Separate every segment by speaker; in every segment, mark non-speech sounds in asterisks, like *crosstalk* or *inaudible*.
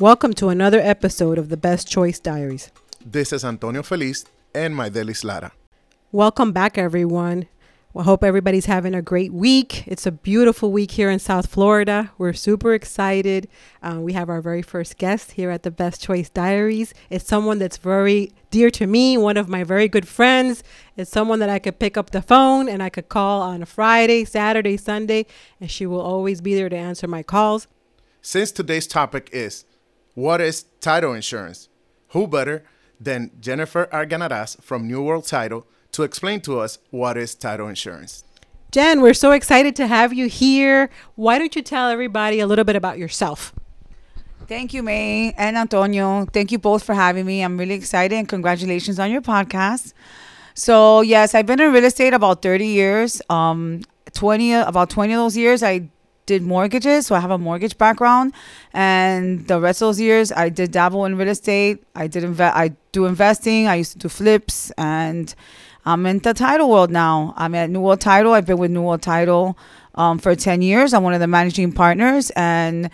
Speaker 1: Welcome to another episode of the Best Choice Diaries.
Speaker 2: This is Antonio Feliz and Maydelis Lara.
Speaker 1: Welcome back, everyone. I hope everybody's having a great week. It's a beautiful week here in South Florida. We're super excited. Uh, we have our very first guest here at the Best Choice Diaries. It's someone that's very dear to me, one of my very good friends. It's someone that I could pick up the phone and I could call on a Friday, Saturday, Sunday, and she will always be there to answer my calls.
Speaker 2: Since today's topic is what is title insurance, who better than Jennifer Arganaraz from NU World Title to explain to us what is title insurance.
Speaker 1: Jen, we're so excited to have you here. Why don't you tell everybody a little bit about yourself?
Speaker 3: Thank you, May and Antonio. Thank you both for having me. I'm really excited and congratulations on your podcast. So, yes, I've been in real estate about 30 years. Um, 20 about 20 of those years I did mortgages, so I have a mortgage background, and the rest of those years I did dabble in real estate. I did invest. I do investing. I used to do flips, and I'm in the title world now. I'm at NU World Title. I've been with NU World Title um, for 10 years. I'm one of the managing partners, and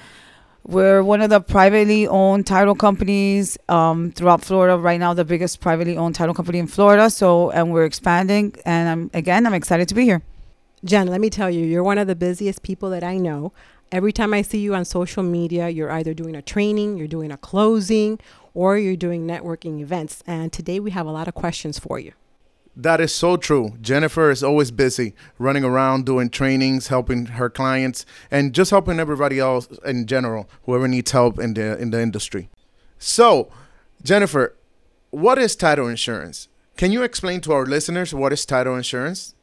Speaker 3: we're one of the privately owned title companies um, throughout Florida. Right now, the biggest privately owned title company in Florida. So, and we're expanding. And I'm again, I'm excited to be here.
Speaker 1: Jen, let me tell you, you're one of the busiest people that I know. Every time I see you on social media, you're either doing a training, you're doing a closing, or you're doing networking events. And today we have a lot of questions for you.
Speaker 2: That is so true. Jennifer is always busy running around doing trainings, helping her clients, and just helping everybody else in general, whoever needs help in the in the industry. So, Jennifer, what is title insurance? Can you explain to our listeners what is title insurance?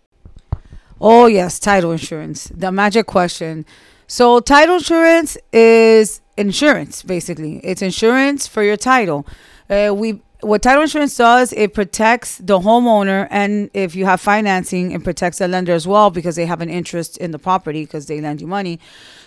Speaker 3: Oh, yes, title insurance. The magic question. So, title insurance is insurance basically. It's insurance for your title. Uh, we what title insurance does, it protects the homeowner, and if you have financing, it protects the lender as well because they have an interest in the property because they lend you money.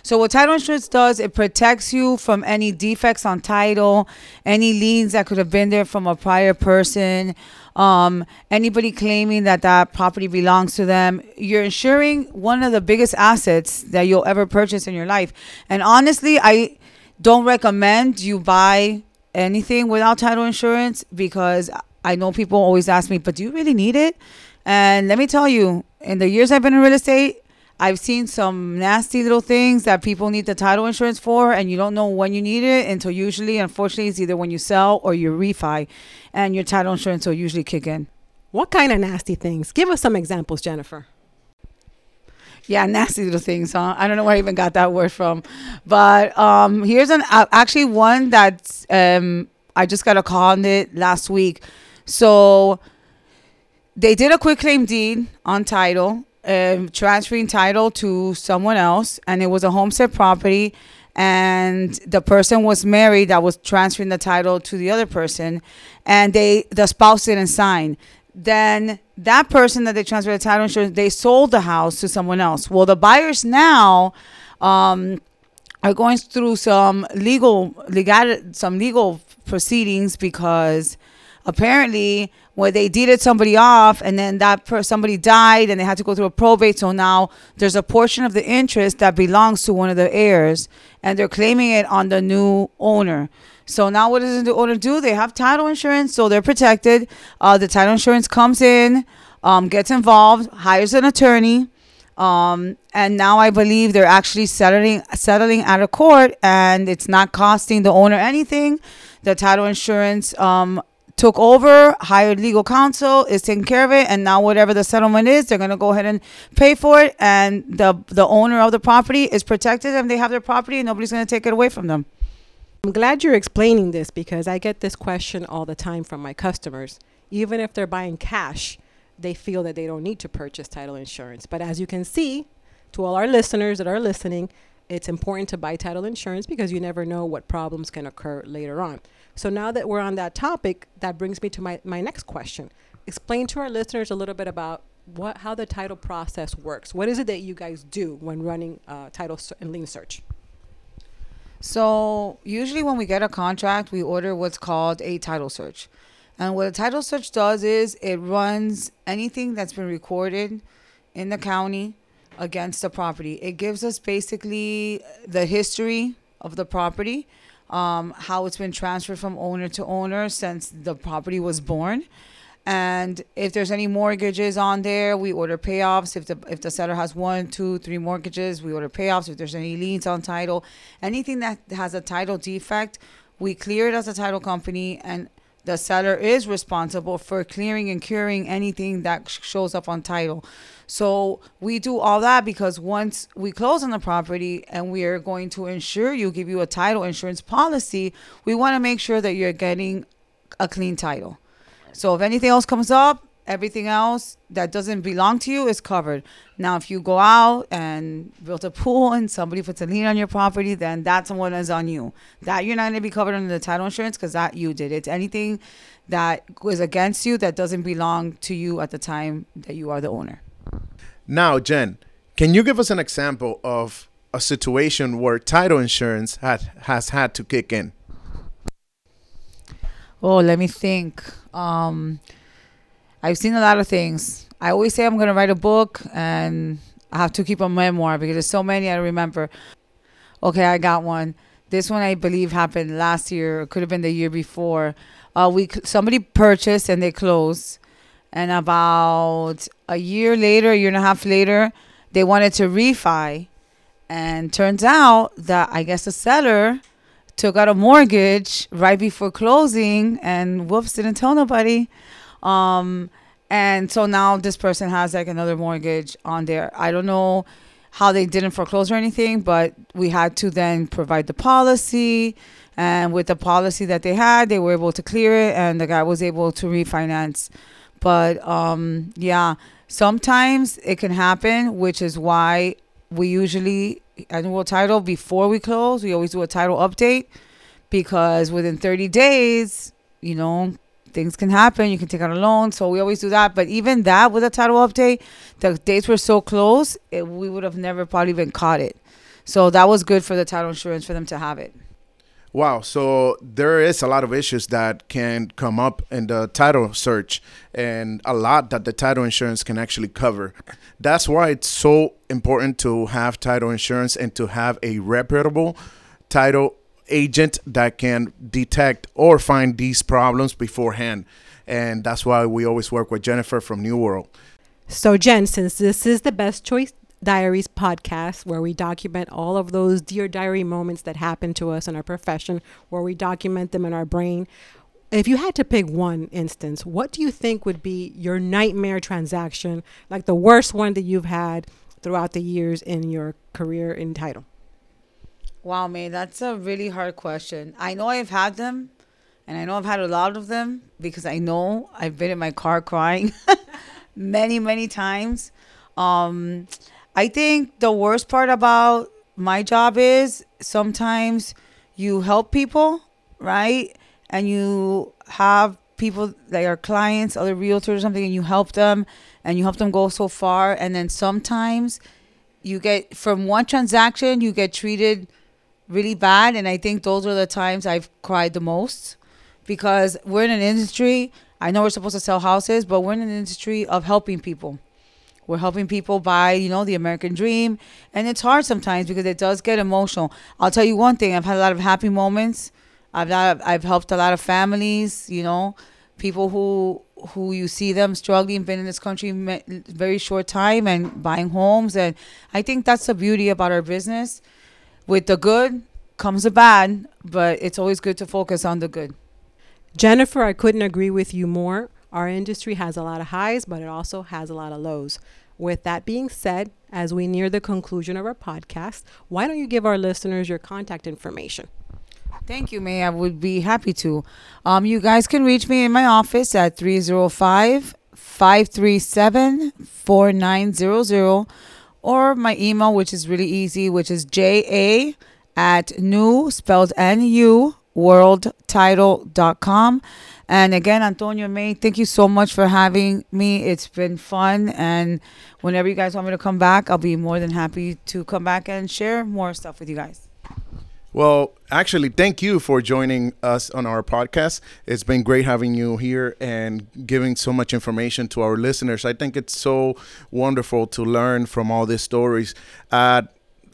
Speaker 3: So, what title insurance does, it protects you from any defects on title, any liens that could have been there from a prior person, um, anybody claiming that that property belongs to them. You're insuring one of the biggest assets that you'll ever purchase in your life. And honestly, I don't recommend you buy anything without title insurance because I know people always ask me, but do you really need it? And let me tell you, in the years I've been in real estate, I've seen some nasty little things that people need the title insurance for, and you don't know when you need it until usually, unfortunately, it's either when you sell or you refi, and your title insurance will usually kick in.
Speaker 1: What kind of nasty things? Give us some examples, Jennifer.
Speaker 3: Yeah, nasty little things, huh? I don't know where I even got that word from, but um, here's an uh, actually one that um, I just got a call on it last week. So they did a quitclaim deed on title, um, transferring title to someone else, and it was a homestead property. And the person was married that was transferring the title to the other person, and they the spouse didn't sign then that person that they transferred the title insurance, they sold the house to someone else. Well, the buyers now um, are going through some legal, legal, some legal proceedings because apparently where they deeded somebody off and then that per- somebody died and they had to go through a probate so now there's a portion of the interest that belongs to one of the heirs and they're claiming it on the new owner so now what does the owner do? They have title insurance, so they're protected. Uh, the title insurance comes in, um, gets involved, hires an attorney. Um, and now I believe they're actually settling settling out of court, and it's not costing the owner anything. The title insurance um, took over, hired legal counsel, is taking care of it, and now whatever the settlement is, they're gonna go ahead and pay for it, and the the owner of the property is protected, and they have their property, and nobody's gonna take it away from them.
Speaker 1: I'm glad you're explaining this because I get this question all the time from my customers. Even if they're buying cash, they feel that they don't need to purchase title insurance. But as you can see, to all our listeners that are listening, it's important to buy title insurance because you never know what problems can occur later on. So now that we're on that topic, that brings me to my, my next question. Explain to our listeners a little bit about what how the title process works. What is it that you guys do when running uh, title and lien search?
Speaker 3: So usually when we get a contract, we order what's called a title search. And what a title search does is it runs anything that's been recorded in the county against the property. It gives us basically the history of the property. um, how it's been transferred from owner to owner since the property was born. And if there's any mortgages on there, we order payoffs. If the if the seller has one, two, three mortgages, we order payoffs. If there's any liens on title, anything that has a title defect, we clear it as a title company, and the seller is responsible for clearing and curing anything that sh- shows up on title. So we do all that because once we close on the property and we are going to insure you, give you a title insurance policy, we want to make sure that you're getting a clean title. So if anything else comes up, everything else that doesn't belong to you is covered. Now, if you go out and build a pool and somebody puts a lien on your property, then that's the one on you. That you're not going to be covered under the title insurance because that you did. It's anything that is against you that doesn't belong to you at the time that you are the owner.
Speaker 2: Now, Jen, can you give us an example of a situation where title insurance had has had to kick in?
Speaker 3: Oh, let me think. Um, I've seen a lot of things. I always say I'm going to write a book and I have to keep a memoir because there's so many I remember. Okay, I got one. This one I believe happened last year. It could have been the year before. Uh, we somebody purchased and they closed, and about a year later, a year and a half later, they wanted to refi, and turns out that I guess the seller took out a mortgage right before closing, and whoops, didn't tell nobody. Um, and so now this person has like another mortgage on there. I don't know how they didn't foreclose or anything, but we had to then provide the policy. And with the policy that they had, they were able to clear it, and the guy was able to refinance. But um, yeah, sometimes it can happen, which is why we usually annual title before we close. We always do a title update because within 30 days, you know, things can happen. You can take out a loan. So we always do that. But even that with a title update, the dates were so close, it, we would have never probably even caught it. So that was good for the title insurance for them to have it.
Speaker 2: Wow, so there is a lot of issues that can come up in the title search and a lot that the title insurance can actually cover. That's why it's so important to have title insurance and to have a reputable title agent that can detect or find these problems beforehand. And that's why we always work with Jennifer from NU World.
Speaker 1: So, Jen, since this is the Best Choice Diaries podcast, where we document all of those Dear Diary moments that happen to us in our profession, where we document them in our brain, if you had to pick one instance, what do you think would be your nightmare transaction, like the worst one that you've had throughout the years in your career in title?
Speaker 3: Wow, man, that's a really hard question. I know I've had them, and I know I've had a lot of them because I know I've been in my car crying *laughs* many, many times. Um, I think the worst part about my job is sometimes you help people, right? And you have people that are clients, other realtors or something, and you help them and you help them go so far. And then sometimes you get from one transaction, you get treated really bad. And I think those are the times I've cried the most because we're in an industry. I know we're supposed to sell houses, but we're in an industry of helping people. We're helping people buy, you know, the American dream. And it's hard sometimes because it does get emotional. I'll tell you one thing I've had a lot of happy moments. I've, not, I've helped a lot of families, you know, people who who you see them struggling, been in this country very short time and buying homes. And I think that's the beauty about our business. With the good comes the bad, but it's always good to focus on the good.
Speaker 1: Jennifer, I couldn't agree with you more. Our industry has a lot of highs, but it also has a lot of lows. With that being said, as we near the conclusion of our podcast, why don't you give our listeners your contact information?
Speaker 3: Thank you, May. I would be happy to. Um, you guys can reach me in my office at 305 537 4900 or my email, which is really easy, which is ja at new, spelled N-U, worldtitle.com. And again, Antonio May, thank you so much for having me. It's been fun. And whenever you guys want me to come back, I'll be more than happy to come back and share more stuff with you guys.
Speaker 2: Well, actually, thank you for joining us on our podcast. It's been great having you here and giving so much information to our listeners. I think it's so wonderful to learn from all these stories. Uh,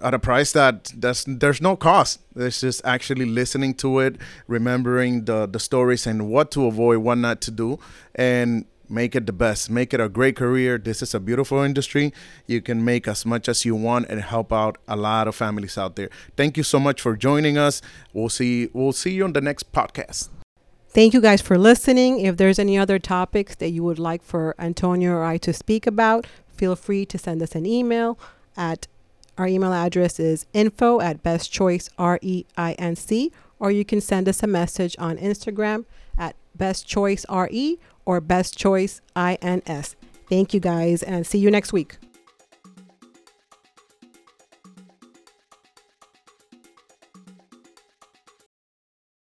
Speaker 2: at a price that that's, there's no cost. It's just actually listening to it, remembering the the stories and what to avoid, what not to do, and make it the best. Make it a great career. This is a beautiful industry. You can make as much as you want and help out a lot of families out there. Thank you so much for joining us. We'll see we'll see you on the next podcast.
Speaker 1: Thank you guys for listening. If there's any other topics that you would like for Antonio or I to speak about, feel free to send us an email at our email address is info at best choice R E I N C, or you can send us a message on Instagram at best choice R E or best choice I N S. Thank you guys and see you next week.